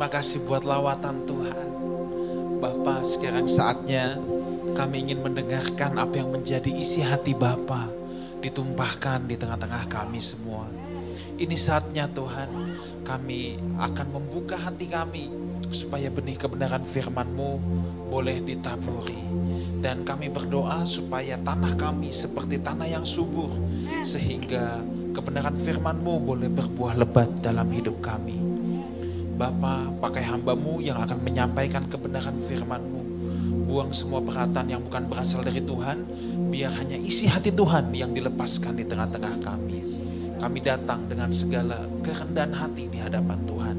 terima kasih buat lawatan Tuhan. Bapak, sekarang saatnya kami ingin mendengarkan apa yang menjadi isi hati Bapa ditumpahkan di tengah-tengah kami semua. Ini saatnya Tuhan, kami akan membuka hati kami supaya benih kebenaran firman-Mu boleh ditaburi. Dan kami berdoa supaya tanah kami seperti tanah yang subur sehingga kebenaran firman-Mu boleh berbuah lebat dalam hidup kami. Bapa, pakai hambamu yang akan menyampaikan kebenaran firman-Mu. Buang semua perhatian yang bukan berasal dari Tuhan, biar hanya isi hati Tuhan yang dilepaskan di tengah-tengah kami. Kami datang dengan segala kerendahan hati di hadapan Tuhan,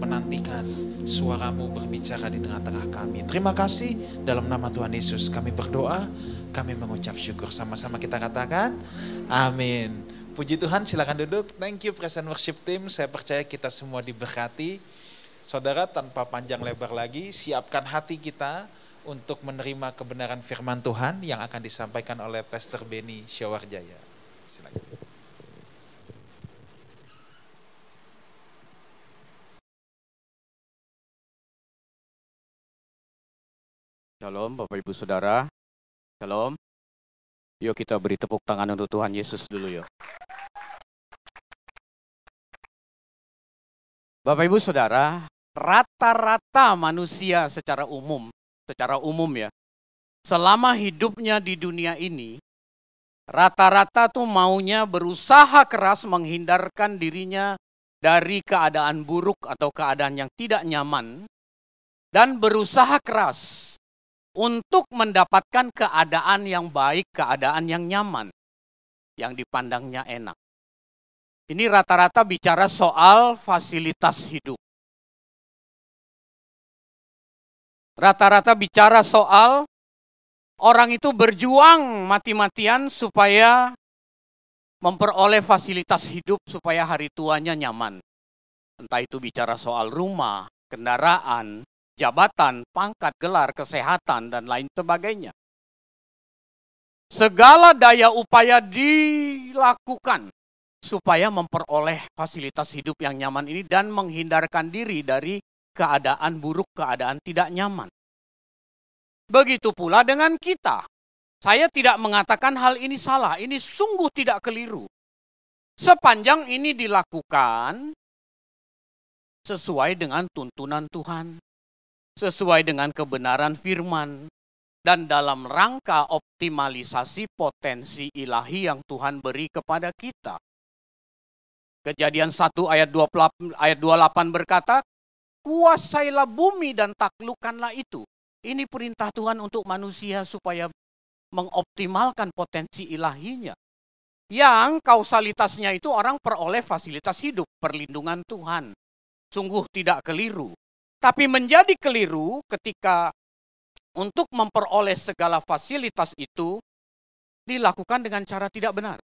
menantikan suaramu berbicara di tengah-tengah kami. Terima kasih dalam nama Tuhan Yesus kami berdoa, kami mengucap syukur sama-sama kita katakan, amin. Puji Tuhan, silakan duduk. Thank you present worship team. Saya percaya kita semua diberkati. Saudara, tanpa panjang lebar lagi, siapkan hati kita untuk menerima kebenaran firman Tuhan yang akan disampaikan oleh Pastor Benny Syawarjaya. Silakan. Shalom Bapak Ibu Saudara. Shalom. Yuk kita beri tepuk tangan untuk Tuhan Yesus dulu yuk. Bapak Ibu Saudara, rata-rata manusia secara umum, secara umum ya, selama hidupnya di dunia ini, rata-rata tuh maunya berusaha keras menghindarkan dirinya dari keadaan buruk atau keadaan yang tidak nyaman, dan berusaha keras untuk mendapatkan keadaan yang baik, keadaan yang nyaman, yang dipandangnya enak. Ini rata-rata bicara soal fasilitas hidup. Rata-rata bicara soal orang itu berjuang mati-matian supaya memperoleh fasilitas hidup supaya hari tuanya nyaman. Entah itu bicara soal rumah, kendaraan, jabatan, pangkat, gelar, kesehatan, dan lain sebagainya. Segala daya upaya dilakukan supaya memperoleh fasilitas hidup yang nyaman ini dan menghindarkan diri dari keadaan buruk, keadaan tidak nyaman. Begitu pula dengan kita. Saya tidak mengatakan hal ini salah, ini sungguh tidak keliru. Sepanjang ini dilakukan sesuai dengan tuntunan Tuhan, sesuai dengan kebenaran firman, dan dalam rangka optimalisasi potensi ilahi yang Tuhan beri kepada kita. Kejadian 1 ayat 28, ayat 28 berkata, kuasailah bumi dan taklukkanlah itu. Ini perintah Tuhan untuk manusia supaya mengoptimalkan potensi ilahinya. Yang kausalitasnya itu orang peroleh fasilitas hidup, perlindungan Tuhan. Sungguh tidak keliru. Tapi menjadi keliru ketika untuk memperoleh segala fasilitas itu dilakukan dengan cara tidak benar.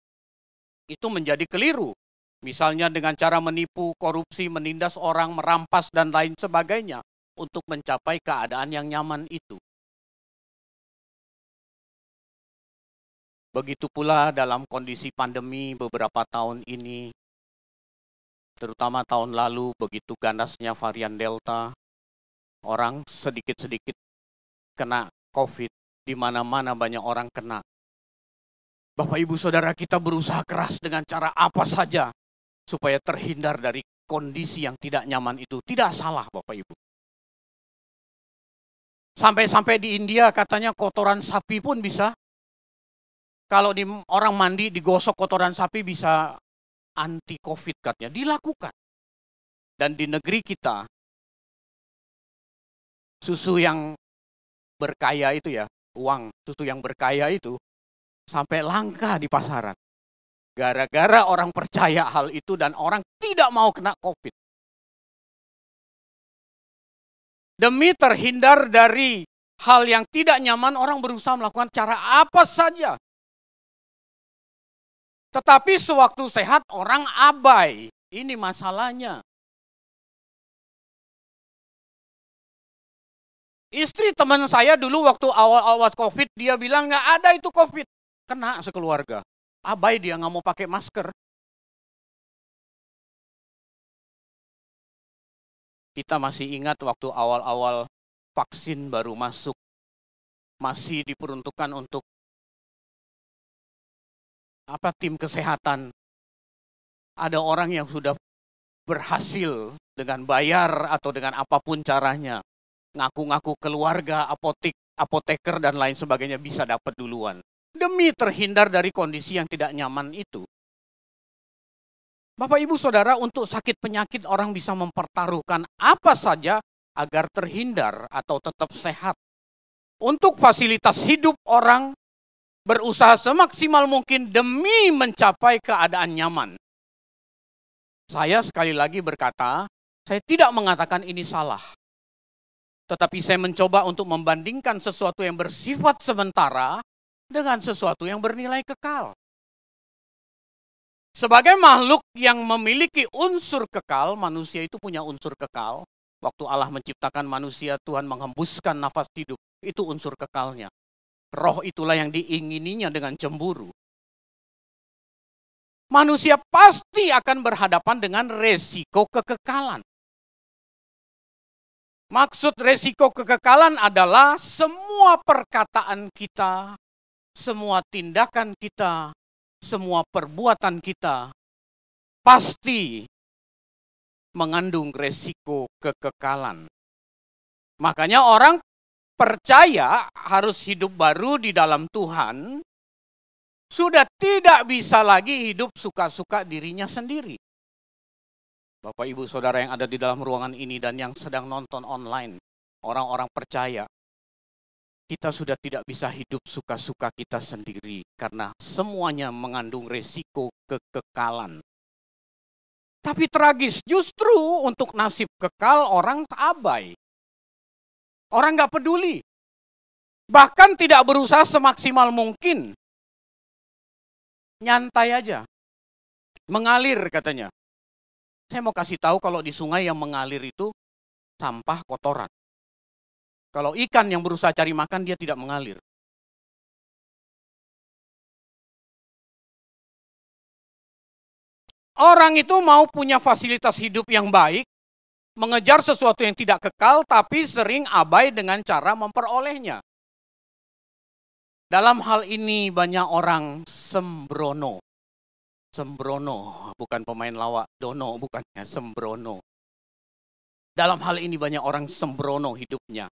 Itu menjadi keliru. Misalnya dengan cara menipu, korupsi, menindas orang, merampas, dan lain sebagainya untuk mencapai keadaan yang nyaman itu. Begitu pula dalam kondisi pandemi beberapa tahun ini, terutama tahun lalu begitu ganasnya varian Delta, orang sedikit-sedikit kena COVID, di mana-mana banyak orang kena. Bapak Ibu Saudara kita berusaha keras dengan cara apa saja supaya terhindar dari kondisi yang tidak nyaman itu. Tidak salah Bapak Ibu. Sampai-sampai di India katanya kotoran sapi pun bisa. Kalau di orang mandi digosok kotoran sapi bisa anti covid katanya. Dilakukan. Dan di negeri kita susu yang berkaya itu ya, uang susu yang berkaya itu sampai langka di pasaran. Gara-gara orang percaya hal itu dan orang tidak mau kena COVID. Demi terhindar dari hal yang tidak nyaman, orang berusaha melakukan cara apa saja. Tetapi sewaktu sehat, orang abai. Ini masalahnya. Istri teman saya dulu waktu awal-awal COVID, dia bilang nggak ada itu COVID. Kena sekeluarga abai dia nggak mau pakai masker. Kita masih ingat waktu awal-awal vaksin baru masuk, masih diperuntukkan untuk apa tim kesehatan. Ada orang yang sudah berhasil dengan bayar atau dengan apa pun caranya, ngaku-ngaku keluarga, apotek, apoteker dan lain sebagainya bisa dapat duluan. Demi terhindar dari kondisi yang tidak nyaman itu. Bapak Ibu Saudara, untuk sakit penyakit orang bisa mempertaruhkan apa saja agar terhindar atau tetap sehat. Untuk fasilitas hidup orang berusaha semaksimal mungkin demi mencapai keadaan nyaman. Saya sekali lagi berkata, saya tidak mengatakan ini salah. Tetapi saya mencoba untuk membandingkan sesuatu yang bersifat sementara dengan sesuatu yang bernilai kekal. Sebagai makhluk yang memiliki unsur kekal, manusia itu punya unsur kekal. Waktu Allah menciptakan manusia, Tuhan menghembuskan nafas hidup. Itu unsur kekalnya. Roh itulah yang diingininya dengan cemburu. Manusia pasti akan berhadapan dengan resiko kekekalan. Maksud resiko kekekalan adalah semua perkataan kita, semua tindakan kita, semua perbuatan kita pasti mengandung resiko kekekalan. Makanya orang percaya harus hidup baru di dalam Tuhan, sudah tidak bisa lagi hidup suka-suka dirinya sendiri. Bapak, ibu, saudara yang ada di dalam ruangan ini dan yang sedang nonton online, orang-orang percaya, kita sudah tidak bisa hidup suka-suka kita sendiri karena semuanya mengandung resiko kekekalan. Tapi tragis, justru untuk nasib kekal orang abai. Orang nggak peduli. Bahkan tidak berusaha semaksimal mungkin. Nyantai aja. Mengalir katanya. Saya mau kasih tahu kalau di sungai yang mengalir itu sampah kotoran. Kalau ikan yang berusaha cari makan, dia tidak mengalir. Orang itu mau punya fasilitas hidup yang baik, mengejar sesuatu yang tidak kekal, tapi sering abai dengan cara memperolehnya. Dalam hal ini banyak orang sembrono. Sembrono, bukan pemain lawak, dono, bukannya sembrono. Dalam hal ini banyak orang sembrono hidupnya.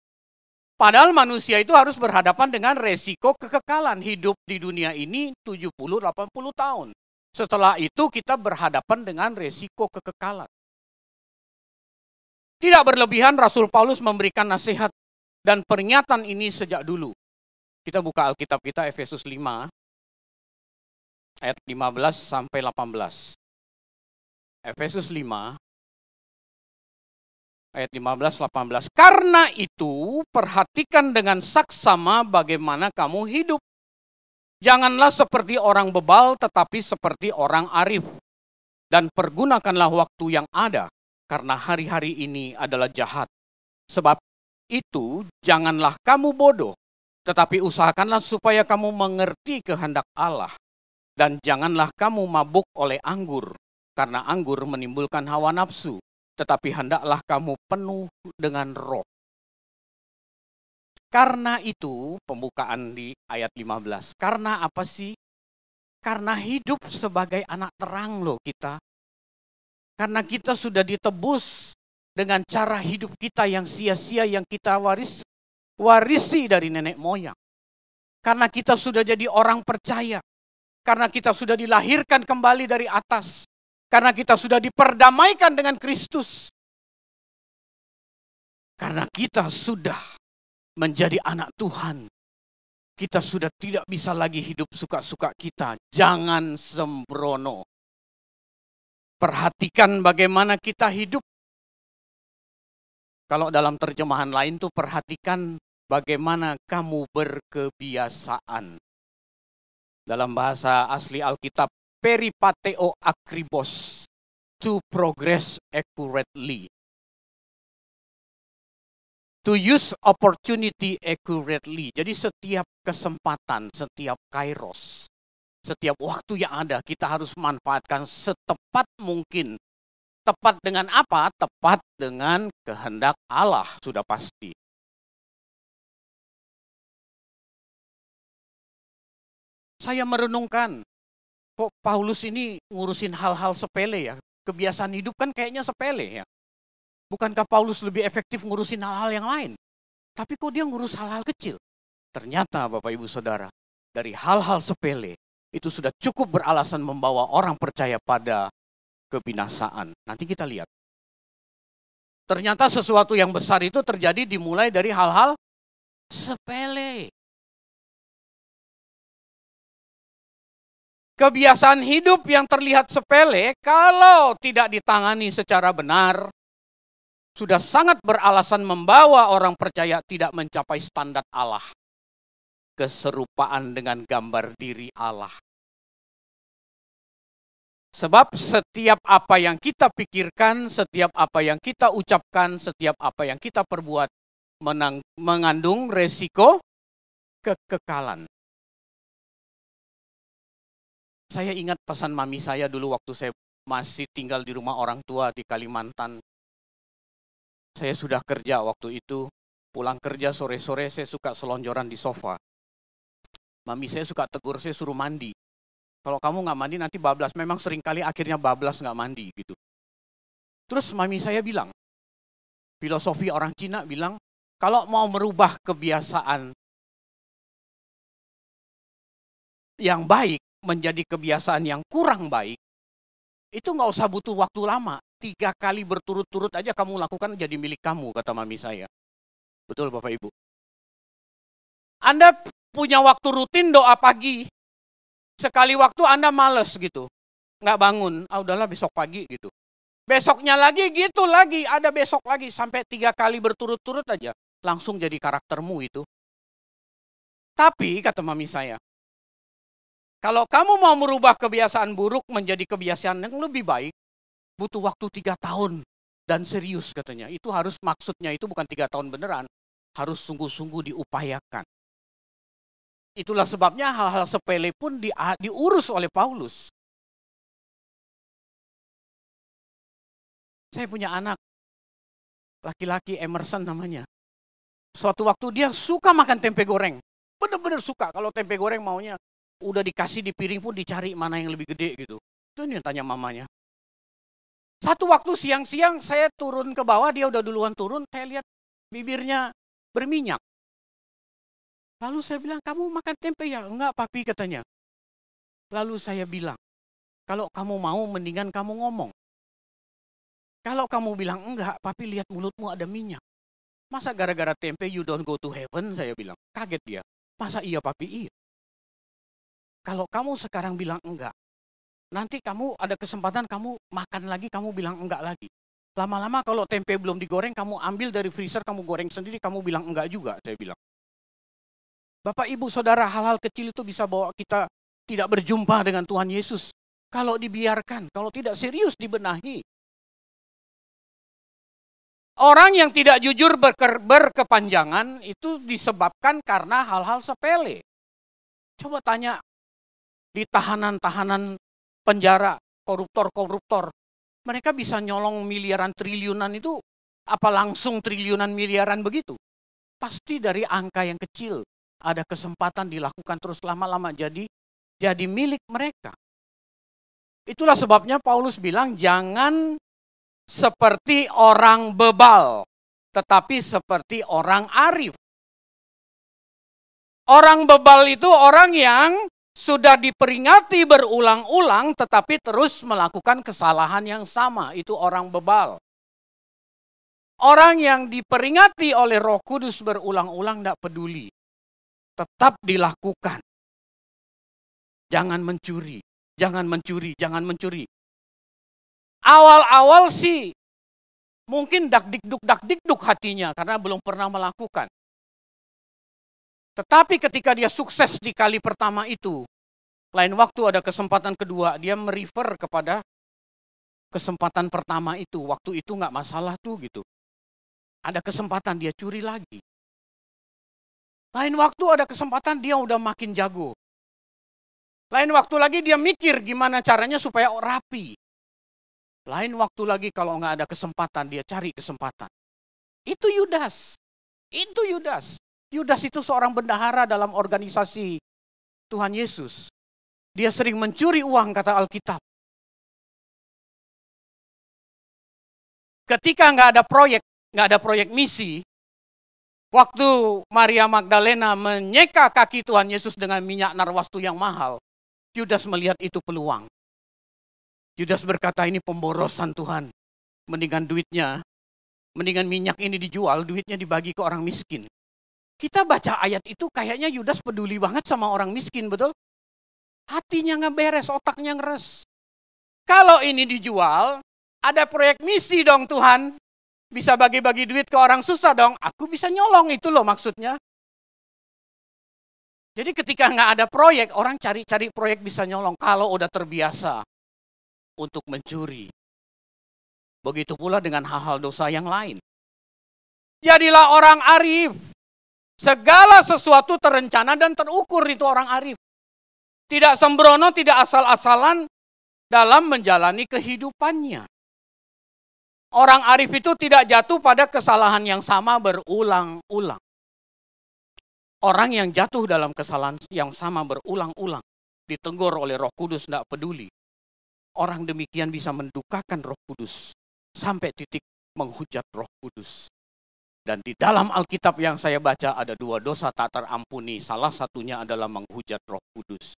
Padahal manusia itu harus berhadapan dengan resiko kekekalan hidup di dunia ini 70-80 tahun. Setelah itu kita berhadapan dengan resiko kekekalan. Tidak berlebihan Rasul Paulus memberikan nasihat dan peringatan ini sejak dulu. Kita buka Alkitab kita Efesus 5 ayat 15 sampai 18. Efesus 5 ayat 15-18. Karena itu, perhatikan dengan saksama bagaimana kamu hidup. Janganlah seperti orang bebal, tetapi seperti orang arif. Dan pergunakanlah waktu yang ada, karena hari-hari ini adalah jahat. Sebab itu, janganlah kamu bodoh, tetapi usahakanlah supaya kamu mengerti kehendak Allah. Dan janganlah kamu mabuk oleh anggur, karena anggur menimbulkan hawa nafsu tetapi hendaklah kamu penuh dengan roh. Karena itu, pembukaan di ayat 15. Karena apa sih? Karena hidup sebagai anak terang loh kita. Karena kita sudah ditebus dengan cara hidup kita yang sia-sia yang kita waris warisi dari nenek moyang. Karena kita sudah jadi orang percaya. Karena kita sudah dilahirkan kembali dari atas. Karena kita sudah diperdamaikan dengan Kristus. Karena kita sudah menjadi anak Tuhan. Kita sudah tidak bisa lagi hidup suka-suka kita. Jangan sembrono. Perhatikan bagaimana kita hidup. Kalau dalam terjemahan lain tuh perhatikan bagaimana kamu berkebiasaan. Dalam bahasa asli Alkitab peripateo akribos to progress accurately. To use opportunity accurately. Jadi setiap kesempatan, setiap kairos, setiap waktu yang ada kita harus manfaatkan setepat mungkin. Tepat dengan apa? Tepat dengan kehendak Allah, sudah pasti. Saya merenungkan, kok Paulus ini ngurusin hal-hal sepele ya? Kebiasaan hidup kan kayaknya sepele ya. Bukankah Paulus lebih efektif ngurusin hal-hal yang lain? Tapi kok dia ngurus hal-hal kecil? Ternyata Bapak Ibu Saudara, dari hal-hal sepele itu sudah cukup beralasan membawa orang percaya pada kebinasaan. Nanti kita lihat. Ternyata sesuatu yang besar itu terjadi dimulai dari hal-hal sepele. Kebiasaan hidup yang terlihat sepele, kalau tidak ditangani secara benar, sudah sangat beralasan membawa orang percaya tidak mencapai standar Allah. Keserupaan dengan gambar diri Allah. Sebab setiap apa yang kita pikirkan, setiap apa yang kita ucapkan, setiap apa yang kita perbuat mengandung resiko kekekalan. Saya ingat pesan mami saya dulu waktu saya masih tinggal di rumah orang tua di Kalimantan. Saya sudah kerja waktu itu, pulang kerja sore-sore saya suka selonjoran di sofa. Mami saya suka tegur saya suruh mandi. Kalau kamu nggak mandi nanti bablas. Memang sering kali akhirnya bablas nggak mandi gitu. Terus mami saya bilang, filosofi orang Cina bilang, kalau mau merubah kebiasaan yang baik, menjadi kebiasaan yang kurang baik, itu nggak usah butuh waktu lama. Tiga kali berturut-turut aja kamu lakukan jadi milik kamu, kata mami saya. Betul Bapak Ibu. Anda punya waktu rutin doa pagi. Sekali waktu Anda males gitu. Nggak bangun, ah udahlah besok pagi gitu. Besoknya lagi gitu lagi, ada besok lagi. Sampai tiga kali berturut-turut aja. Langsung jadi karaktermu itu. Tapi, kata mami saya, kalau kamu mau merubah kebiasaan buruk menjadi kebiasaan yang lebih baik, butuh waktu tiga tahun dan serius katanya. Itu harus maksudnya itu bukan tiga tahun beneran, harus sungguh-sungguh diupayakan. Itulah sebabnya hal-hal sepele pun di, diurus oleh Paulus. Saya punya anak, laki-laki Emerson namanya. Suatu waktu dia suka makan tempe goreng. Benar-benar suka. Kalau tempe goreng maunya udah dikasih di piring pun dicari mana yang lebih gede gitu. Itu yang tanya mamanya. Satu waktu siang-siang saya turun ke bawah, dia udah duluan turun, saya lihat bibirnya berminyak. Lalu saya bilang, kamu makan tempe ya? Enggak, papi katanya. Lalu saya bilang, kalau kamu mau mendingan kamu ngomong. Kalau kamu bilang enggak, papi lihat mulutmu ada minyak. Masa gara-gara tempe you don't go to heaven? Saya bilang. Kaget dia. Masa iya papi? Iya. Kalau kamu sekarang bilang enggak, nanti kamu ada kesempatan kamu makan lagi, kamu bilang enggak lagi. Lama-lama kalau tempe belum digoreng, kamu ambil dari freezer, kamu goreng sendiri, kamu bilang enggak juga, saya bilang. Bapak, Ibu, Saudara, hal-hal kecil itu bisa bawa kita tidak berjumpa dengan Tuhan Yesus. Kalau dibiarkan, kalau tidak serius dibenahi. Orang yang tidak jujur berke, berkepanjangan itu disebabkan karena hal-hal sepele. Coba tanya di tahanan-tahanan penjara, koruptor-koruptor. Mereka bisa nyolong miliaran triliunan itu apa langsung triliunan miliaran begitu? Pasti dari angka yang kecil ada kesempatan dilakukan terus lama-lama jadi jadi milik mereka. Itulah sebabnya Paulus bilang jangan seperti orang bebal, tetapi seperti orang arif. Orang bebal itu orang yang sudah diperingati berulang-ulang tetapi terus melakukan kesalahan yang sama. Itu orang bebal. Orang yang diperingati oleh roh kudus berulang-ulang tidak peduli. Tetap dilakukan. Jangan mencuri, jangan mencuri, jangan mencuri. Awal-awal sih mungkin dak dikduk dak dikduk hatinya karena belum pernah melakukan. Tetapi ketika dia sukses di kali pertama itu, lain waktu ada kesempatan kedua, dia merefer kepada kesempatan pertama itu. Waktu itu nggak masalah tuh gitu. Ada kesempatan dia curi lagi. Lain waktu ada kesempatan dia udah makin jago. Lain waktu lagi dia mikir gimana caranya supaya rapi. Lain waktu lagi kalau nggak ada kesempatan, dia cari kesempatan. Itu Yudas. Itu Yudas. Yudas itu seorang bendahara dalam organisasi Tuhan Yesus. Dia sering mencuri uang, kata Alkitab. Ketika nggak ada proyek, nggak ada proyek misi, waktu Maria Magdalena menyeka kaki Tuhan Yesus dengan minyak narwastu yang mahal, Yudas melihat itu peluang. Yudas berkata ini pemborosan Tuhan. Mendingan duitnya, mendingan minyak ini dijual, duitnya dibagi ke orang miskin. Kita baca ayat itu kayaknya Yudas peduli banget sama orang miskin, betul? Hatinya nggak beres, otaknya ngeres. Kalau ini dijual, ada proyek misi dong Tuhan. Bisa bagi-bagi duit ke orang susah dong. Aku bisa nyolong itu loh maksudnya. Jadi ketika nggak ada proyek, orang cari-cari proyek bisa nyolong. Kalau udah terbiasa untuk mencuri. Begitu pula dengan hal-hal dosa yang lain. Jadilah orang arif. Segala sesuatu terencana dan terukur itu orang arif. Tidak sembrono, tidak asal-asalan dalam menjalani kehidupannya. Orang arif itu tidak jatuh pada kesalahan yang sama berulang-ulang. Orang yang jatuh dalam kesalahan yang sama berulang-ulang, ditegur oleh roh kudus, tidak peduli. Orang demikian bisa mendukakan roh kudus, sampai titik menghujat roh kudus. Dan di dalam Alkitab yang saya baca ada dua dosa tak terampuni. Salah satunya adalah menghujat roh kudus.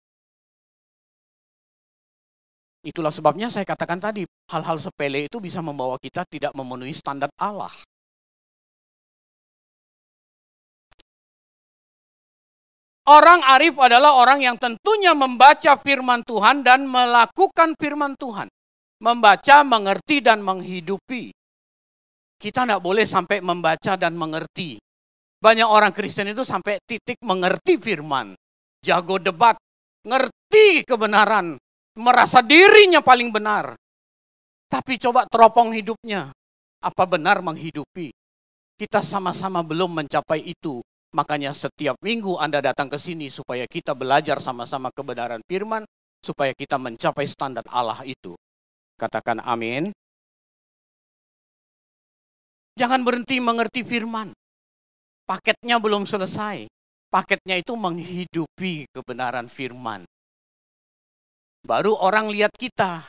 Itulah sebabnya saya katakan tadi, hal-hal sepele itu bisa membawa kita tidak memenuhi standar Allah. Orang arif adalah orang yang tentunya membaca firman Tuhan dan melakukan firman Tuhan. Membaca, mengerti, dan menghidupi. Kita tidak boleh sampai membaca dan mengerti. Banyak orang Kristen itu sampai titik mengerti firman. Jago debat, ngerti kebenaran, merasa dirinya paling benar. Tapi coba teropong hidupnya. Apa benar menghidupi? Kita sama-sama belum mencapai itu. Makanya setiap minggu Anda datang ke sini supaya kita belajar sama-sama kebenaran firman, supaya kita mencapai standar Allah itu. Katakan amin. Jangan berhenti mengerti firman. Paketnya belum selesai. Paketnya itu menghidupi kebenaran firman. Baru orang lihat kita.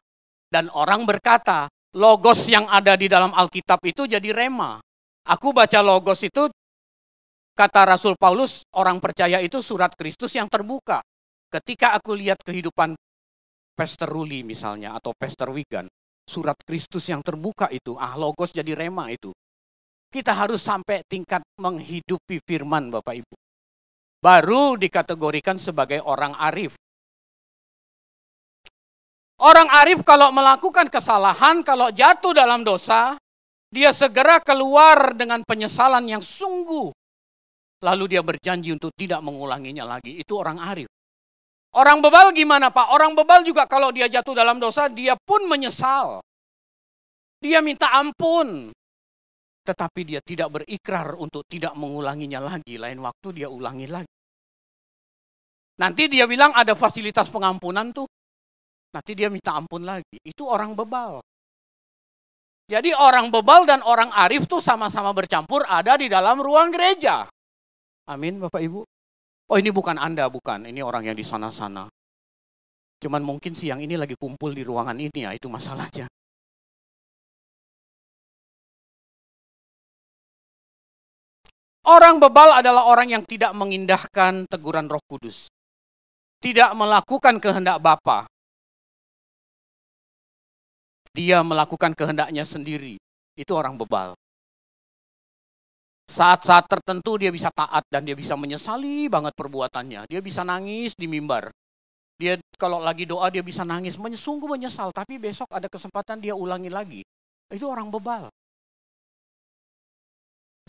Dan orang berkata, logos yang ada di dalam Alkitab itu jadi rema. Aku baca logos itu, kata Rasul Paulus, orang percaya itu surat Kristus yang terbuka. Ketika aku lihat kehidupan Pastor Ruli misalnya, atau Pastor Wigan, surat Kristus yang terbuka itu, ah logos jadi rema itu. Kita harus sampai tingkat menghidupi firman Bapak Ibu. Baru dikategorikan sebagai orang arif. Orang arif kalau melakukan kesalahan, kalau jatuh dalam dosa, dia segera keluar dengan penyesalan yang sungguh. Lalu dia berjanji untuk tidak mengulanginya lagi. Itu orang arif. Orang bebal gimana Pak? Orang bebal juga kalau dia jatuh dalam dosa, dia pun menyesal. Dia minta ampun tetapi dia tidak berikrar untuk tidak mengulanginya lagi. Lain waktu dia ulangi lagi. Nanti dia bilang ada fasilitas pengampunan tuh. Nanti dia minta ampun lagi. Itu orang bebal. Jadi orang bebal dan orang arif tuh sama-sama bercampur ada di dalam ruang gereja. Amin Bapak Ibu. Oh ini bukan Anda, bukan. Ini orang yang di sana-sana. Cuman mungkin siang ini lagi kumpul di ruangan ini ya, itu masalahnya. Orang bebal adalah orang yang tidak mengindahkan teguran roh kudus. Tidak melakukan kehendak Bapa. Dia melakukan kehendaknya sendiri. Itu orang bebal. Saat-saat tertentu dia bisa taat dan dia bisa menyesali banget perbuatannya. Dia bisa nangis di mimbar. Dia kalau lagi doa dia bisa nangis, sungguh menyesal. Tapi besok ada kesempatan dia ulangi lagi. Itu orang bebal.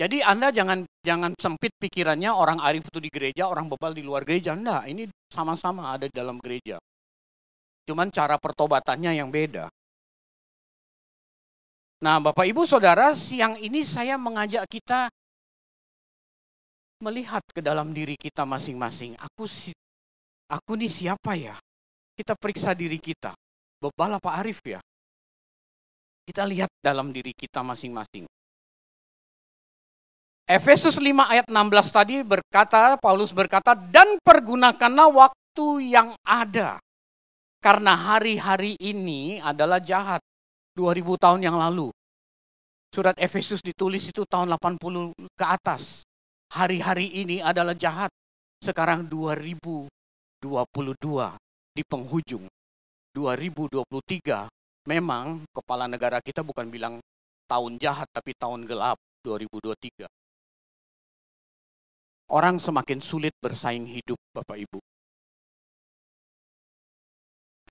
Jadi Anda jangan jangan sempit pikirannya orang arif itu di gereja, orang bebal di luar gereja. Enggak, ini sama-sama ada di dalam gereja. Cuman cara pertobatannya yang beda. Nah, Bapak Ibu Saudara, siang ini saya mengajak kita melihat ke dalam diri kita masing-masing. Aku si, aku nih siapa ya? Kita periksa diri kita. Bebal apa arif ya? Kita lihat dalam diri kita masing-masing. Efesus 5 ayat 16 tadi berkata, Paulus berkata, dan pergunakanlah waktu yang ada. Karena hari-hari ini adalah jahat. 2000 tahun yang lalu. Surat Efesus ditulis itu tahun 80 ke atas. Hari-hari ini adalah jahat. Sekarang 2022 di penghujung. 2023 memang kepala negara kita bukan bilang tahun jahat tapi tahun gelap 2023. Orang semakin sulit bersaing hidup, Bapak Ibu.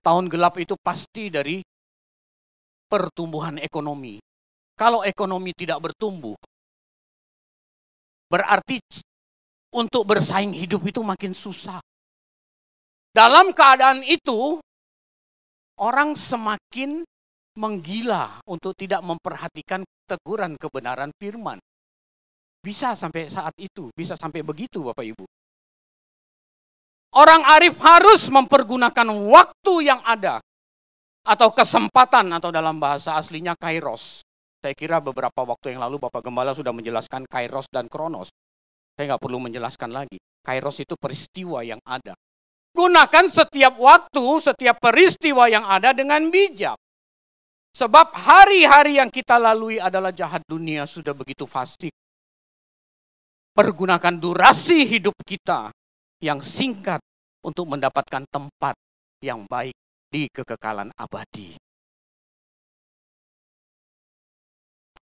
Tahun gelap itu pasti dari pertumbuhan ekonomi. Kalau ekonomi tidak bertumbuh, berarti untuk bersaing hidup itu makin susah. Dalam keadaan itu, orang semakin menggila untuk tidak memperhatikan teguran kebenaran firman. Bisa sampai saat itu, bisa sampai begitu Bapak Ibu. Orang arif harus mempergunakan waktu yang ada atau kesempatan atau dalam bahasa aslinya kairos. Saya kira beberapa waktu yang lalu Bapak Gembala sudah menjelaskan kairos dan kronos. Saya nggak perlu menjelaskan lagi. Kairos itu peristiwa yang ada. Gunakan setiap waktu, setiap peristiwa yang ada dengan bijak. Sebab hari-hari yang kita lalui adalah jahat dunia sudah begitu fasik pergunakan durasi hidup kita yang singkat untuk mendapatkan tempat yang baik di kekekalan abadi.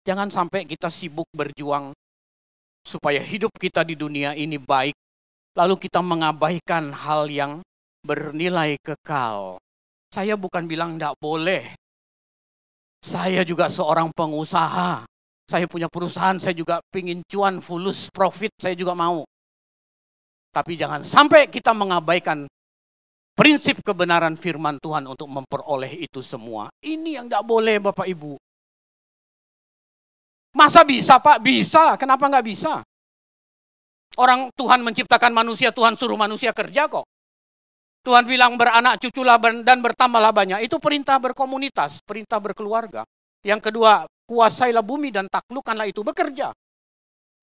Jangan sampai kita sibuk berjuang supaya hidup kita di dunia ini baik, lalu kita mengabaikan hal yang bernilai kekal. Saya bukan bilang tidak boleh. Saya juga seorang pengusaha. Saya punya perusahaan, saya juga pingin cuan, fulus, profit, saya juga mau. Tapi jangan sampai kita mengabaikan prinsip kebenaran firman Tuhan untuk memperoleh itu semua. Ini yang tidak boleh Bapak Ibu. Masa bisa Pak? Bisa. Kenapa nggak bisa? Orang Tuhan menciptakan manusia, Tuhan suruh manusia kerja kok. Tuhan bilang beranak cuculah dan bertambahlah banyak. Itu perintah berkomunitas, perintah berkeluarga. Yang kedua, kuasailah bumi dan taklukkanlah itu bekerja.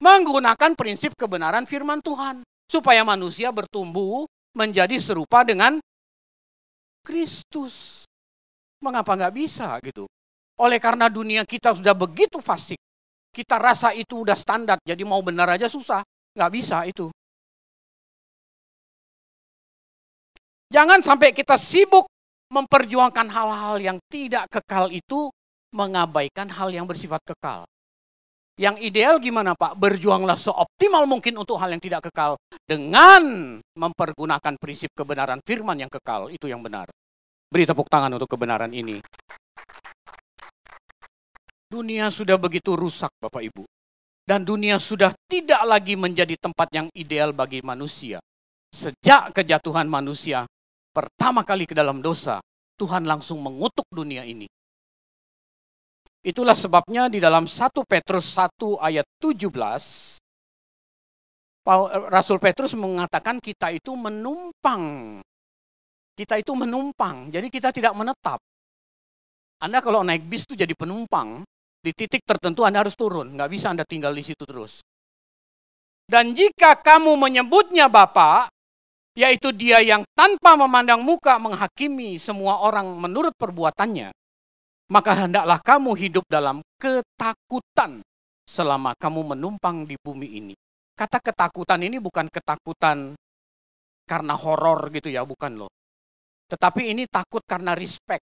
Menggunakan prinsip kebenaran firman Tuhan. Supaya manusia bertumbuh menjadi serupa dengan Kristus. Mengapa nggak bisa gitu? Oleh karena dunia kita sudah begitu fasik. Kita rasa itu udah standar, jadi mau benar aja susah. Nggak bisa itu. Jangan sampai kita sibuk memperjuangkan hal-hal yang tidak kekal itu mengabaikan hal yang bersifat kekal. Yang ideal gimana Pak? Berjuanglah seoptimal mungkin untuk hal yang tidak kekal dengan mempergunakan prinsip kebenaran firman yang kekal. Itu yang benar. Beri tepuk tangan untuk kebenaran ini. Dunia sudah begitu rusak Bapak Ibu. Dan dunia sudah tidak lagi menjadi tempat yang ideal bagi manusia. Sejak kejatuhan manusia pertama kali ke dalam dosa, Tuhan langsung mengutuk dunia ini. Itulah sebabnya di dalam 1 Petrus 1 ayat 17, Rasul Petrus mengatakan kita itu menumpang. Kita itu menumpang, jadi kita tidak menetap. Anda kalau naik bis itu jadi penumpang, di titik tertentu Anda harus turun, nggak bisa Anda tinggal di situ terus. Dan jika kamu menyebutnya Bapak, yaitu dia yang tanpa memandang muka menghakimi semua orang menurut perbuatannya, maka hendaklah kamu hidup dalam ketakutan selama kamu menumpang di bumi ini. Kata ketakutan ini bukan ketakutan karena horor gitu ya, bukan loh. Tetapi ini takut karena respect.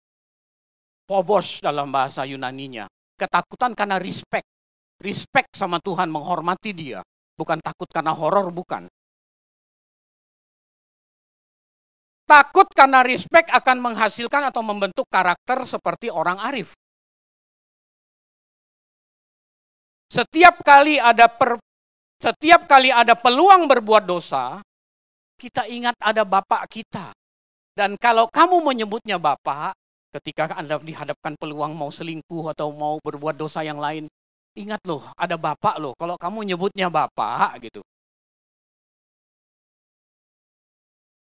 Phobos dalam bahasa Yunaninya. Ketakutan karena respect. Respect sama Tuhan, menghormati dia. Bukan takut karena horor, bukan. Takut karena respect akan menghasilkan atau membentuk karakter seperti orang arif. Setiap kali ada per, setiap kali ada peluang berbuat dosa, kita ingat ada bapak kita. Dan kalau kamu menyebutnya bapak, ketika Anda dihadapkan peluang mau selingkuh atau mau berbuat dosa yang lain, ingat loh, ada bapak loh. Kalau kamu nyebutnya bapak gitu,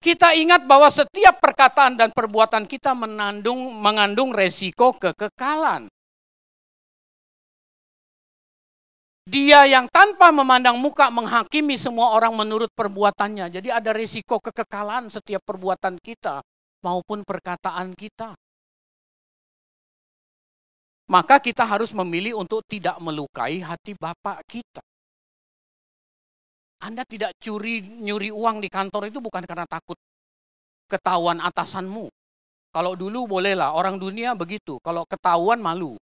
Kita ingat bahwa setiap perkataan dan perbuatan kita menandung, mengandung resiko kekekalan. Dia yang tanpa memandang muka menghakimi semua orang menurut perbuatannya. Jadi ada resiko kekekalan setiap perbuatan kita maupun perkataan kita. Maka kita harus memilih untuk tidak melukai hati Bapak kita. Anda tidak curi nyuri uang di kantor itu bukan karena takut ketahuan atasanmu. Kalau dulu bolehlah, orang dunia begitu. Kalau ketahuan malu.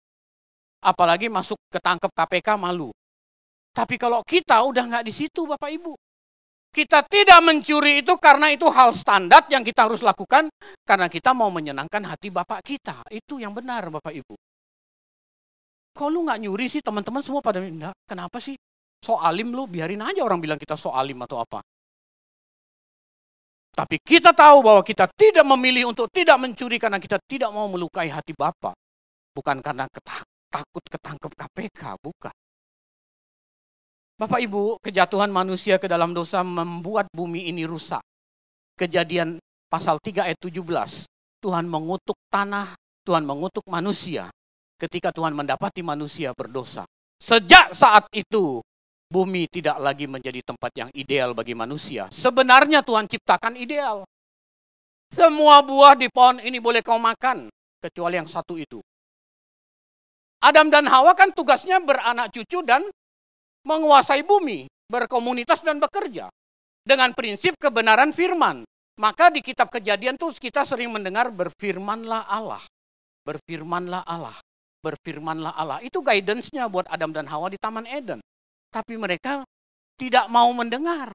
Apalagi masuk ketangkep KPK malu. Tapi kalau kita udah nggak di situ Bapak Ibu. Kita tidak mencuri itu karena itu hal standar yang kita harus lakukan. Karena kita mau menyenangkan hati Bapak kita. Itu yang benar Bapak Ibu. Kalau lu nggak nyuri sih teman-teman semua pada enggak. Kenapa sih? So alim lu, biarin aja orang bilang kita so alim atau apa. Tapi kita tahu bahwa kita tidak memilih untuk tidak mencuri karena kita tidak mau melukai hati Bapak. Bukan karena takut ketangkep KPK, bukan. Bapak Ibu, kejatuhan manusia ke dalam dosa membuat bumi ini rusak. Kejadian pasal 3 ayat 17. Tuhan mengutuk tanah, Tuhan mengutuk manusia ketika Tuhan mendapati manusia berdosa. Sejak saat itu, bumi tidak lagi menjadi tempat yang ideal bagi manusia. Sebenarnya Tuhan ciptakan ideal. Semua buah di pohon ini boleh kau makan, kecuali yang satu itu. Adam dan Hawa kan tugasnya beranak cucu dan menguasai bumi, berkomunitas dan bekerja. Dengan prinsip kebenaran firman. Maka di kitab kejadian tuh kita sering mendengar berfirmanlah Allah. Berfirmanlah Allah. Berfirmanlah Allah. Itu guidance-nya buat Adam dan Hawa di Taman Eden. Tapi mereka tidak mau mendengar.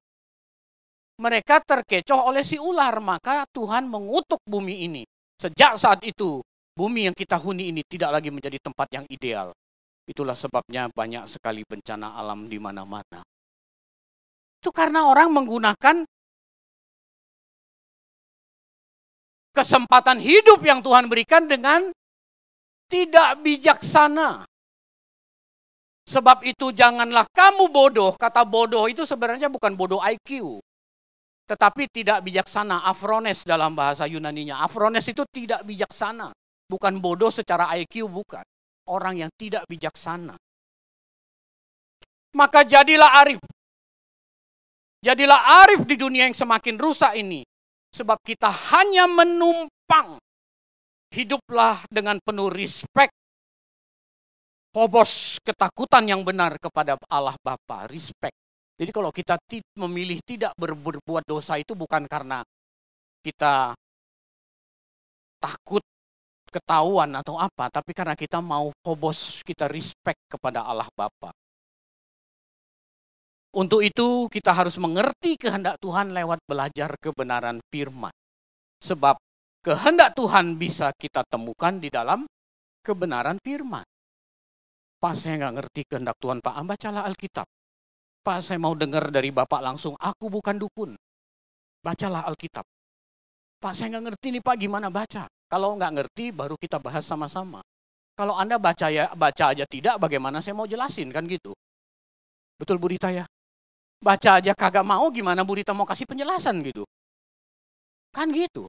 Mereka terkecoh oleh si ular, maka Tuhan mengutuk bumi ini. Sejak saat itu, bumi yang kita huni ini tidak lagi menjadi tempat yang ideal. Itulah sebabnya banyak sekali bencana alam di mana-mana. Itu karena orang menggunakan kesempatan hidup yang Tuhan berikan dengan tidak bijaksana. Sebab itu janganlah kamu bodoh. Kata bodoh itu sebenarnya bukan bodoh IQ. Tetapi tidak bijaksana. Afrones dalam bahasa Yunaninya. Afrones itu tidak bijaksana. Bukan bodoh secara IQ, bukan. Orang yang tidak bijaksana. Maka jadilah arif. Jadilah arif di dunia yang semakin rusak ini. Sebab kita hanya menumpang. Hiduplah dengan penuh respect Phobos, ketakutan yang benar kepada Allah Bapa, respect. Jadi kalau kita memilih tidak berbuat dosa itu bukan karena kita takut ketahuan atau apa, tapi karena kita mau phobos, kita respect kepada Allah Bapa. Untuk itu kita harus mengerti kehendak Tuhan lewat belajar kebenaran firman. Sebab kehendak Tuhan bisa kita temukan di dalam kebenaran firman. Pak saya nggak ngerti kehendak Tuhan Pak, bacalah Alkitab. Pak saya mau dengar dari Bapak langsung, aku bukan dukun. Bacalah Alkitab. Pak saya nggak ngerti nih Pak gimana baca. Kalau nggak ngerti baru kita bahas sama-sama. Kalau Anda baca ya baca aja tidak, bagaimana saya mau jelasin kan gitu. Betul Bu Rita ya? Baca aja kagak mau gimana Bu Rita mau kasih penjelasan gitu. Kan gitu.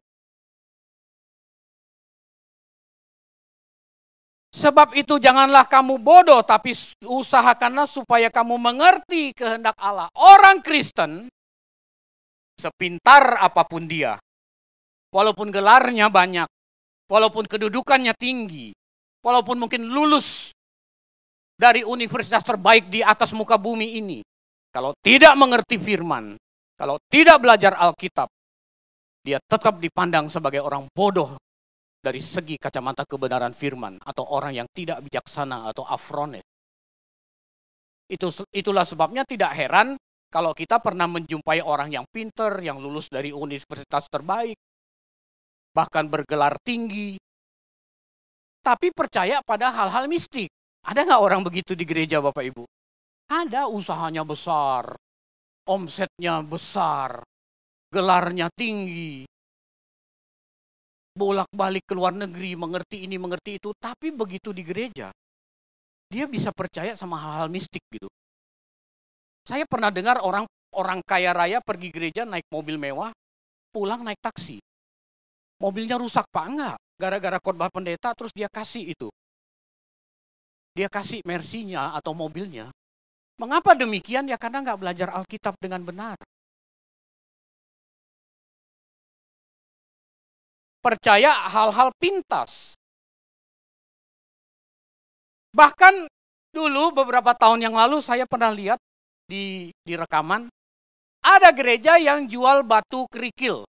Sebab itu janganlah kamu bodoh, tapi usahakanlah supaya kamu mengerti kehendak Allah. Orang Kristen, sepintar apa pun dia, walaupun gelarnya banyak, walaupun kedudukannya tinggi, walaupun mungkin lulus dari universitas terbaik di atas muka bumi ini, kalau tidak mengerti firman, kalau tidak belajar Alkitab, dia tetap dipandang sebagai orang bodoh dari segi kacamata kebenaran firman atau orang yang tidak bijaksana atau afronet. Itu itulah sebabnya tidak heran kalau kita pernah menjumpai orang yang pinter, yang lulus dari universitas terbaik, bahkan bergelar tinggi, tapi percaya pada hal-hal mistik. Ada nggak orang begitu di gereja Bapak Ibu? Ada usahanya besar, omsetnya besar, gelarnya tinggi, bolak-balik ke luar negeri, mengerti ini, mengerti itu, tapi begitu di gereja, dia bisa percaya sama hal-hal mistik gitu. Saya pernah dengar orang orang kaya raya pergi gereja naik mobil mewah, pulang naik taksi. Mobilnya rusak pak enggak? Gara-gara khotbah pendeta terus dia kasih itu. Dia kasih mersinya atau mobilnya. Mengapa demikian? Ya karena nggak belajar Alkitab dengan benar. Percaya hal-hal pintas. Bahkan dulu beberapa tahun yang lalu saya pernah lihat di, di rekaman, ada gereja yang jual batu kerikil.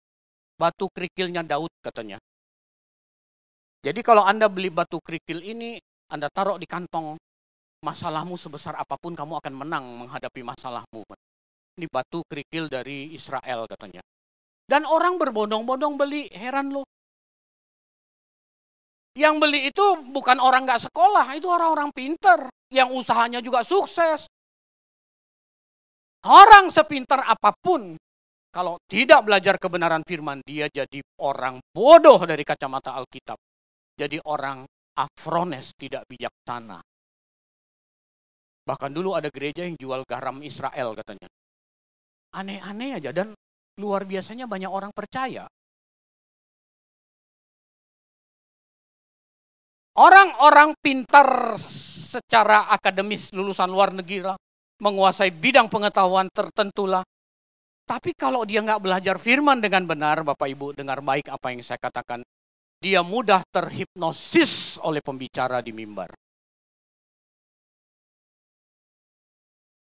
Batu kerikilnya Daud katanya. Jadi kalau Anda beli batu kerikil ini, Anda taruh di kantong, masalahmu sebesar apa pun kamu akan menang menghadapi masalahmu. Ini batu kerikil dari Israel katanya. Dan orang berbondong-bondong beli, heran loh. Yang beli itu bukan orang nggak sekolah, itu orang-orang pinter. Yang usahanya juga sukses. Orang sepintar apa pun, kalau tidak belajar kebenaran firman, dia jadi orang bodoh dari kacamata Alkitab. Jadi orang afrones, tidak bijaksana. Bahkan dulu ada gereja yang jual garam Israel katanya. Aneh-aneh aja dan luar biasanya banyak orang percaya. Orang-orang pintar secara akademis lulusan luar negeri lah, menguasai bidang pengetahuan tertentu lah. Tapi kalau dia nggak belajar firman dengan benar, Bapak Ibu dengar baik apa yang saya katakan, dia mudah terhipnosis oleh pembicara di mimbar.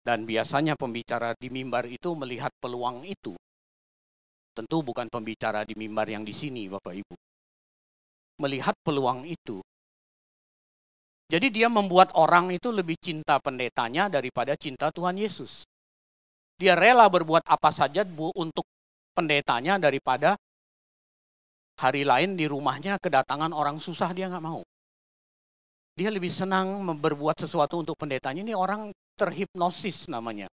Dan biasanya pembicara di mimbar itu melihat peluang itu. Tentu bukan pembicara di mimbar yang di sini, Bapak Ibu. Melihat peluang itu, jadi dia membuat orang itu lebih cinta pendetanya daripada cinta Tuhan Yesus. Dia rela berbuat apa saja bu untuk pendetanya daripada hari lain di rumahnya kedatangan orang susah dia nggak mau. Dia lebih senang berbuat sesuatu untuk pendetanya. Ini orang terhipnosis namanya.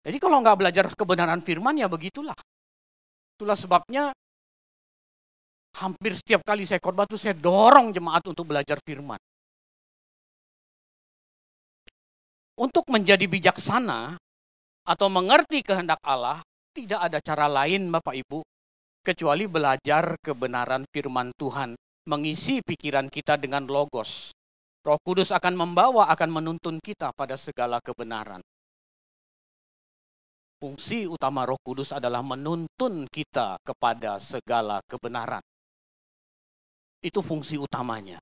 Jadi kalau nggak belajar kebenaran firman ya begitulah. Itulah sebabnya hampir setiap kali saya khotbah tuh saya dorong jemaat untuk belajar firman. Untuk menjadi bijaksana atau mengerti kehendak Allah, tidak ada cara lain Bapak Ibu kecuali belajar kebenaran firman Tuhan, mengisi pikiran kita dengan logos. Roh Kudus akan membawa, akan menuntun kita pada segala kebenaran. Fungsi utama Roh Kudus adalah menuntun kita kepada segala kebenaran. Itu fungsi utamanya.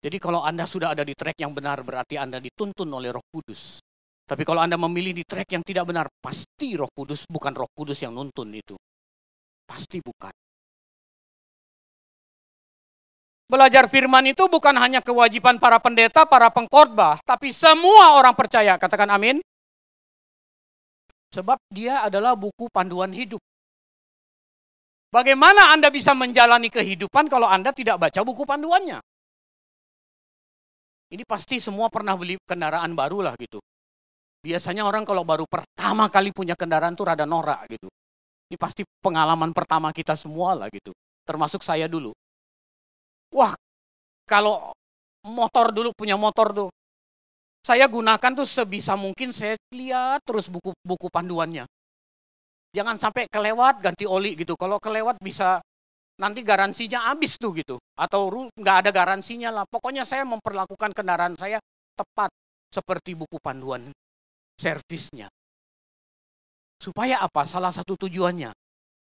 Jadi kalau Anda sudah ada di track yang benar berarti Anda dituntun oleh Roh Kudus. Tapi kalau Anda memilih di track yang tidak benar, pasti Roh Kudus bukan Roh Kudus yang nuntun itu. Pasti bukan. Belajar firman itu bukan hanya kewajiban para pendeta, para pengkhotbah, tapi semua orang percaya. Katakan amin. Sebab dia adalah buku panduan hidup. Bagaimana Anda bisa menjalani kehidupan kalau Anda tidak baca buku panduannya? Ini pasti semua pernah beli kendaraan baru lah gitu. Biasanya orang kalau baru pertama kali punya kendaraan tuh rada norak gitu. Ini pasti pengalaman pertama kita semua lah gitu. Termasuk saya dulu. Wah, kalau motor dulu punya motor tuh. Saya gunakan tuh sebisa mungkin saya lihat terus buku-buku panduannya. Jangan sampai kelewat ganti oli gitu. Kalau kelewat bisa nanti garansinya habis tuh gitu. Atau nggak ada garansinya lah. Pokoknya saya memperlakukan kendaraan saya tepat seperti buku panduan servisnya. Supaya apa? Salah satu tujuannya.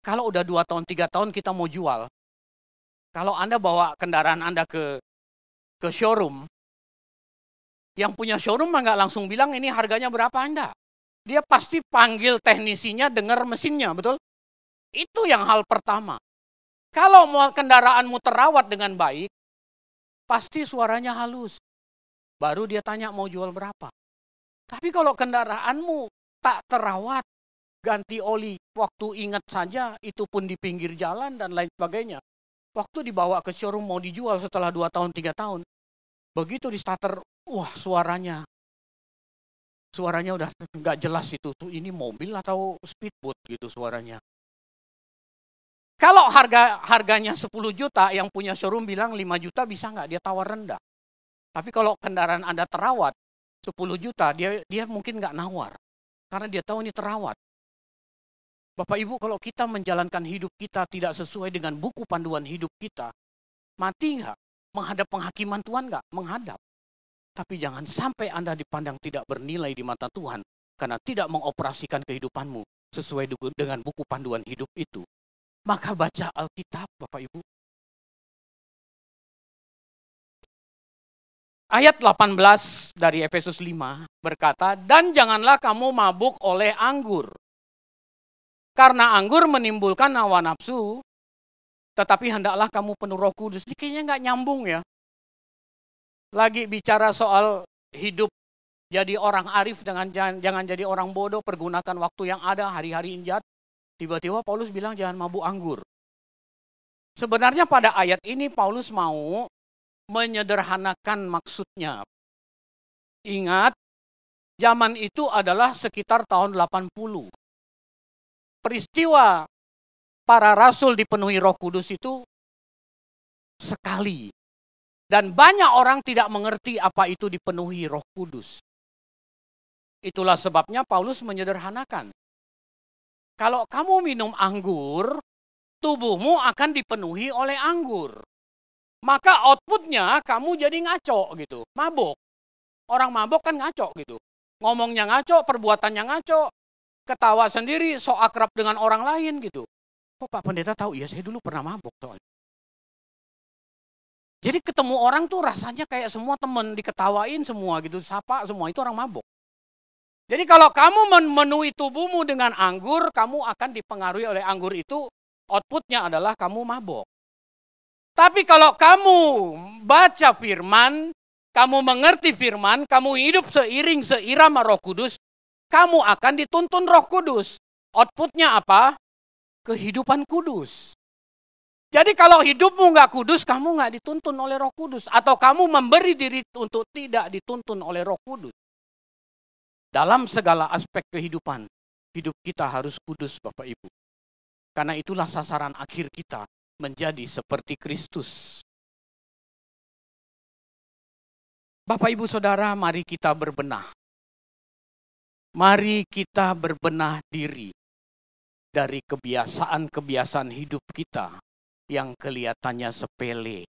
Kalau udah dua tahun, tiga tahun kita mau jual. Kalau Anda bawa kendaraan Anda ke ke showroom, yang punya showroom nggak langsung bilang ini harganya berapa Anda dia pasti panggil teknisinya dengar mesinnya, betul? Itu yang hal pertama. Kalau mau kendaraanmu terawat dengan baik, pasti suaranya halus. Baru dia tanya mau jual berapa. Tapi kalau kendaraanmu tak terawat, ganti oli, waktu ingat saja, itu pun di pinggir jalan dan lain sebagainya. Waktu dibawa ke showroom mau dijual setelah 2 tahun, 3 tahun. Begitu di starter, wah suaranya suaranya udah nggak jelas itu tuh ini mobil atau speedboat gitu suaranya. Kalau harga harganya 10 juta, yang punya showroom bilang 5 juta bisa nggak dia tawar rendah. Tapi kalau kendaraan Anda terawat 10 juta, dia dia mungkin nggak nawar. Karena dia tahu ini terawat. Bapak Ibu, kalau kita menjalankan hidup kita tidak sesuai dengan buku panduan hidup kita, mati nggak? Menghadap penghakiman Tuhan nggak? Menghadap. Tapi jangan sampai Anda dipandang tidak bernilai di mata Tuhan karena tidak mengoperasikan kehidupanmu sesuai dengan buku panduan hidup itu. Maka baca Alkitab, Bapak Ibu. Ayat 18 dari Efesus 5 berkata, "Dan janganlah kamu mabuk oleh anggur. Karena anggur menimbulkan hawa nafsu, tetapi hendaklah kamu penuh Roh Kudus." Ini kayaknya nggak nyambung ya. Lagi bicara soal hidup jadi orang arif dengan jangan, jangan jadi orang bodoh, pergunakan waktu yang ada hari-hari injat. Tiba-tiba Paulus bilang jangan mabuk anggur. Sebenarnya pada ayat ini Paulus mau menyederhanakan maksudnya. Ingat, zaman itu adalah sekitar tahun 80. Peristiwa para rasul dipenuhi roh kudus itu sekali. Dan banyak orang tidak mengerti apa itu dipenuhi roh kudus. Itulah sebabnya Paulus menyederhanakan. Kalau kamu minum anggur, tubuhmu akan dipenuhi oleh anggur maka outputnya kamu jadi ngaco gitu, mabuk. Orang mabuk kan ngaco gitu. Ngomongnya ngaco, perbuatannya ngaco, ketawa sendiri, so akrab dengan orang lain gitu. Kok Pak Pendeta tahu? Ya saya dulu pernah mabuk soalnya. Jadi ketemu orang tuh rasanya kayak semua temen diketawain semua gitu, sapa semua itu orang mabuk. Jadi kalau kamu memenuhi tubuhmu dengan anggur, kamu akan dipengaruhi oleh anggur itu, outputnya adalah kamu mabuk. Tapi kalau kamu baca firman, kamu mengerti firman, kamu hidup seiring seirama roh kudus, kamu akan dituntun roh kudus. Outputnya apa? Kehidupan kudus. Jadi kalau hidupmu nggak kudus, kamu nggak dituntun oleh roh kudus. Atau kamu memberi diri untuk tidak dituntun oleh roh kudus. Dalam segala aspek kehidupan, hidup kita harus kudus Bapak Ibu. Karena itulah sasaran akhir kita menjadi seperti Kristus. Bapak, ibu, saudara, mari kita berbenah. Mari kita berbenah diri dari kebiasaan-kebiasaan hidup kita yang kelihatannya sepele.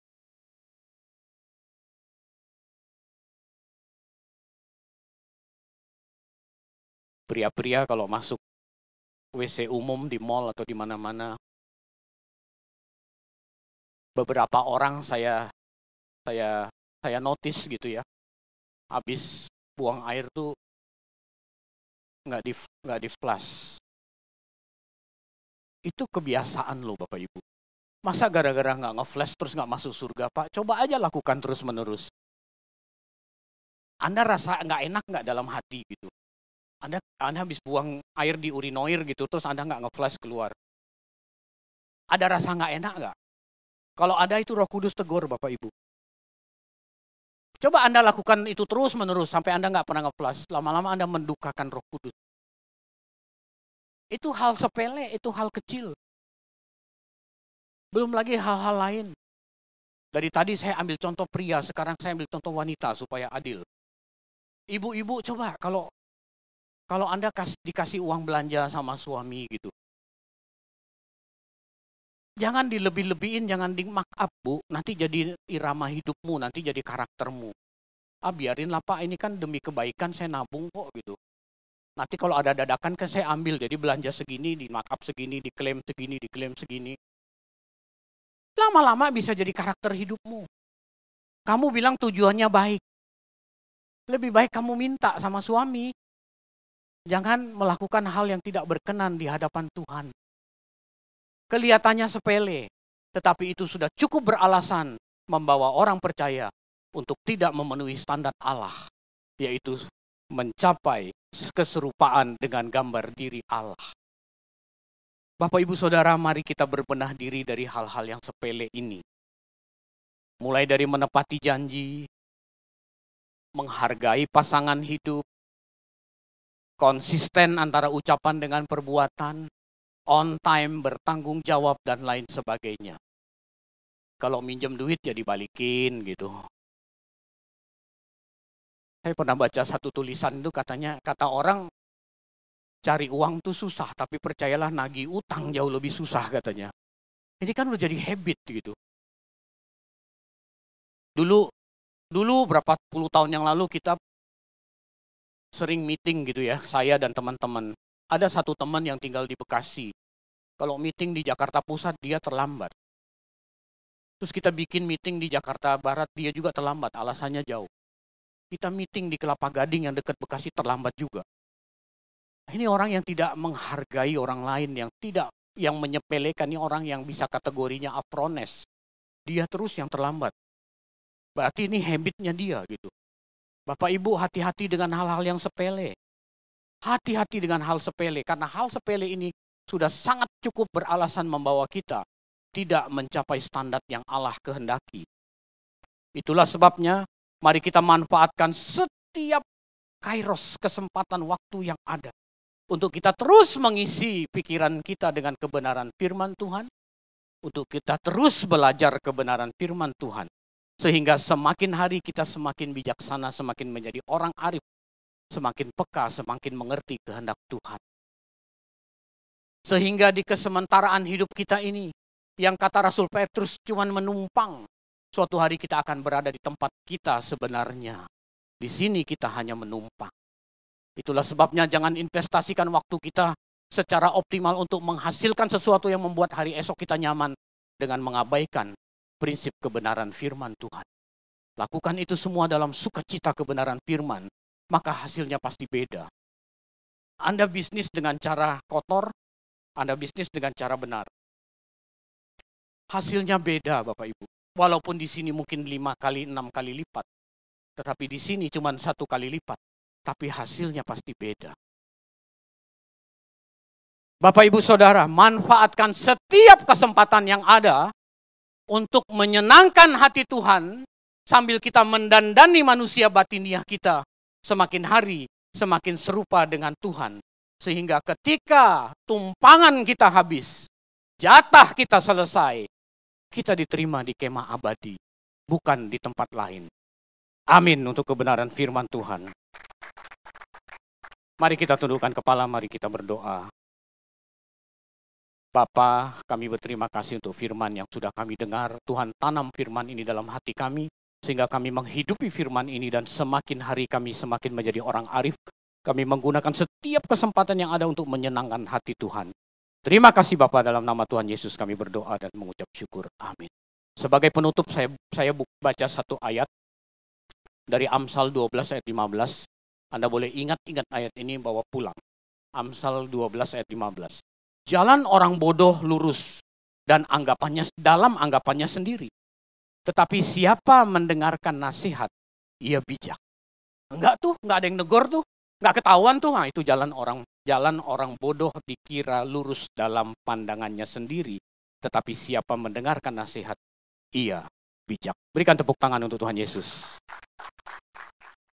Pria-pria kalau masuk WC umum di mall atau di mana-mana. Beberapa orang saya saya saya notice gitu ya. Habis buang air tuh nggak di nggak di flash itu kebiasaan loh bapak ibu masa gara-gara nggak ngeflash terus nggak masuk surga pak coba aja lakukan terus menerus anda rasa nggak enak nggak dalam hati gitu anda anda habis buang air di urinoir gitu terus anda nggak ngeflash keluar ada rasa nggak enak nggak kalau ada itu roh kudus tegur Bapak Ibu. Coba Anda lakukan itu terus menerus sampai Anda nggak pernah ngeplas. Lama-lama Anda mendukakan roh kudus. Itu hal sepele, itu hal kecil. Belum lagi hal-hal lain. Dari tadi saya ambil contoh pria, sekarang saya ambil contoh wanita supaya adil. Ibu-ibu coba kalau kalau Anda dikasih uang belanja sama suami gitu. Jangan dilebih-lebihin, jangan di mark up, Bu. Nanti jadi irama hidupmu, nanti jadi karaktermu. Ah, biarinlah Pak, ini kan demi kebaikan saya nabung kok gitu. Nanti kalau ada dadakan kan saya ambil, jadi belanja segini, di mark up segini, diklaim segini, diklaim segini. Lama-lama bisa jadi karakter hidupmu. Kamu bilang tujuannya baik. Lebih baik kamu minta sama suami. Jangan melakukan hal yang tidak berkenan di hadapan Tuhan. Kelihatannya sepele, tetapi itu sudah cukup beralasan membawa orang percaya untuk tidak memenuhi standar Allah, yaitu mencapai keserupaan dengan gambar diri Allah. Bapak, ibu, saudara, mari kita berbenah diri dari hal-hal yang sepele ini, mulai dari menepati janji, menghargai pasangan hidup, konsisten antara ucapan dengan perbuatan, on time, bertanggung jawab, dan lain sebagainya. Kalau minjem duit ya dibalikin gitu. Saya pernah baca satu tulisan itu katanya, kata orang cari uang tuh susah, tapi percayalah nagih utang jauh lebih susah katanya. Ini kan udah jadi habit gitu. Dulu Dulu berapa puluh tahun yang lalu kita sering meeting gitu ya, saya dan teman-teman. Ada satu teman yang tinggal di Bekasi. Kalau meeting di Jakarta Pusat dia terlambat. Terus kita bikin meeting di Jakarta Barat dia juga terlambat, alasannya jauh. Kita meeting di Kelapa Gading yang dekat Bekasi terlambat juga. Ini orang yang tidak menghargai orang lain, yang tidak yang menyepelekan ini orang yang bisa kategorinya afrones. Dia terus yang terlambat. Berarti ini habitnya dia gitu. Bapak Ibu hati-hati dengan hal-hal yang sepele. Hati-hati dengan hal sepele karena hal sepele ini sudah sangat cukup beralasan membawa kita tidak mencapai standar yang Allah kehendaki. Itulah sebabnya mari kita manfaatkan setiap kairos kesempatan waktu yang ada untuk kita terus mengisi pikiran kita dengan kebenaran firman Tuhan, untuk kita terus belajar kebenaran firman Tuhan, sehingga semakin hari kita semakin bijaksana, semakin menjadi orang arif, semakin peka, semakin mengerti kehendak Tuhan. Sehingga di kesementaraan hidup kita ini, yang kata Rasul Petrus cuma menumpang, suatu hari kita akan berada di tempat kita sebenarnya. Di sini kita hanya menumpang. Itulah sebabnya jangan investasikan waktu kita secara optimal untuk menghasilkan sesuatu yang membuat hari esok kita nyaman dengan mengabaikan prinsip kebenaran firman Tuhan. Lakukan itu semua dalam sukacita kebenaran firman, maka hasilnya pasti beda. Anda bisnis dengan cara kotor, Anda bisnis dengan cara benar. Hasilnya beda Bapak Ibu. Walaupun di sini mungkin lima kali, enam kali lipat. Tetapi di sini cuma satu kali lipat. Tapi hasilnya pasti beda. Bapak Ibu Saudara, manfaatkan setiap kesempatan yang ada untuk menyenangkan hati Tuhan sambil kita mendandani manusia batiniah kita semakin hari semakin serupa dengan Tuhan. Sehingga ketika tumpangan kita habis, jatah kita selesai, kita diterima di kemah abadi, bukan di tempat lain. Amin untuk kebenaran firman Tuhan. Mari kita tundukkan kepala, mari kita berdoa. Bapa, kami berterima kasih untuk firman yang sudah kami dengar. Tuhan tanam firman ini dalam hati kami, sehingga kami menghidupi firman ini dan semakin hari kami semakin menjadi orang arif. Kami menggunakan setiap kesempatan yang ada untuk menyenangkan hati Tuhan. Terima kasih Bapak dalam nama Tuhan Yesus kami berdoa dan mengucap syukur. Amin. Sebagai penutup saya saya baca satu ayat dari Amsal 12 ayat 15. Anda boleh ingat-ingat ayat ini bawa pulang. Amsal 12 ayat 15. Jalan orang bodoh lurus dan anggapannya dalam anggapannya sendiri. Tetapi siapa mendengarkan nasihat, ia bijak. Enggak tuh, enggak ada yang negor tuh, enggak ketahuan tuh. Nah, itu jalan orang jalan orang bodoh dikira lurus dalam pandangannya sendiri. Tetapi siapa mendengarkan nasihat, ia bijak. Berikan tepuk tangan untuk Tuhan Yesus.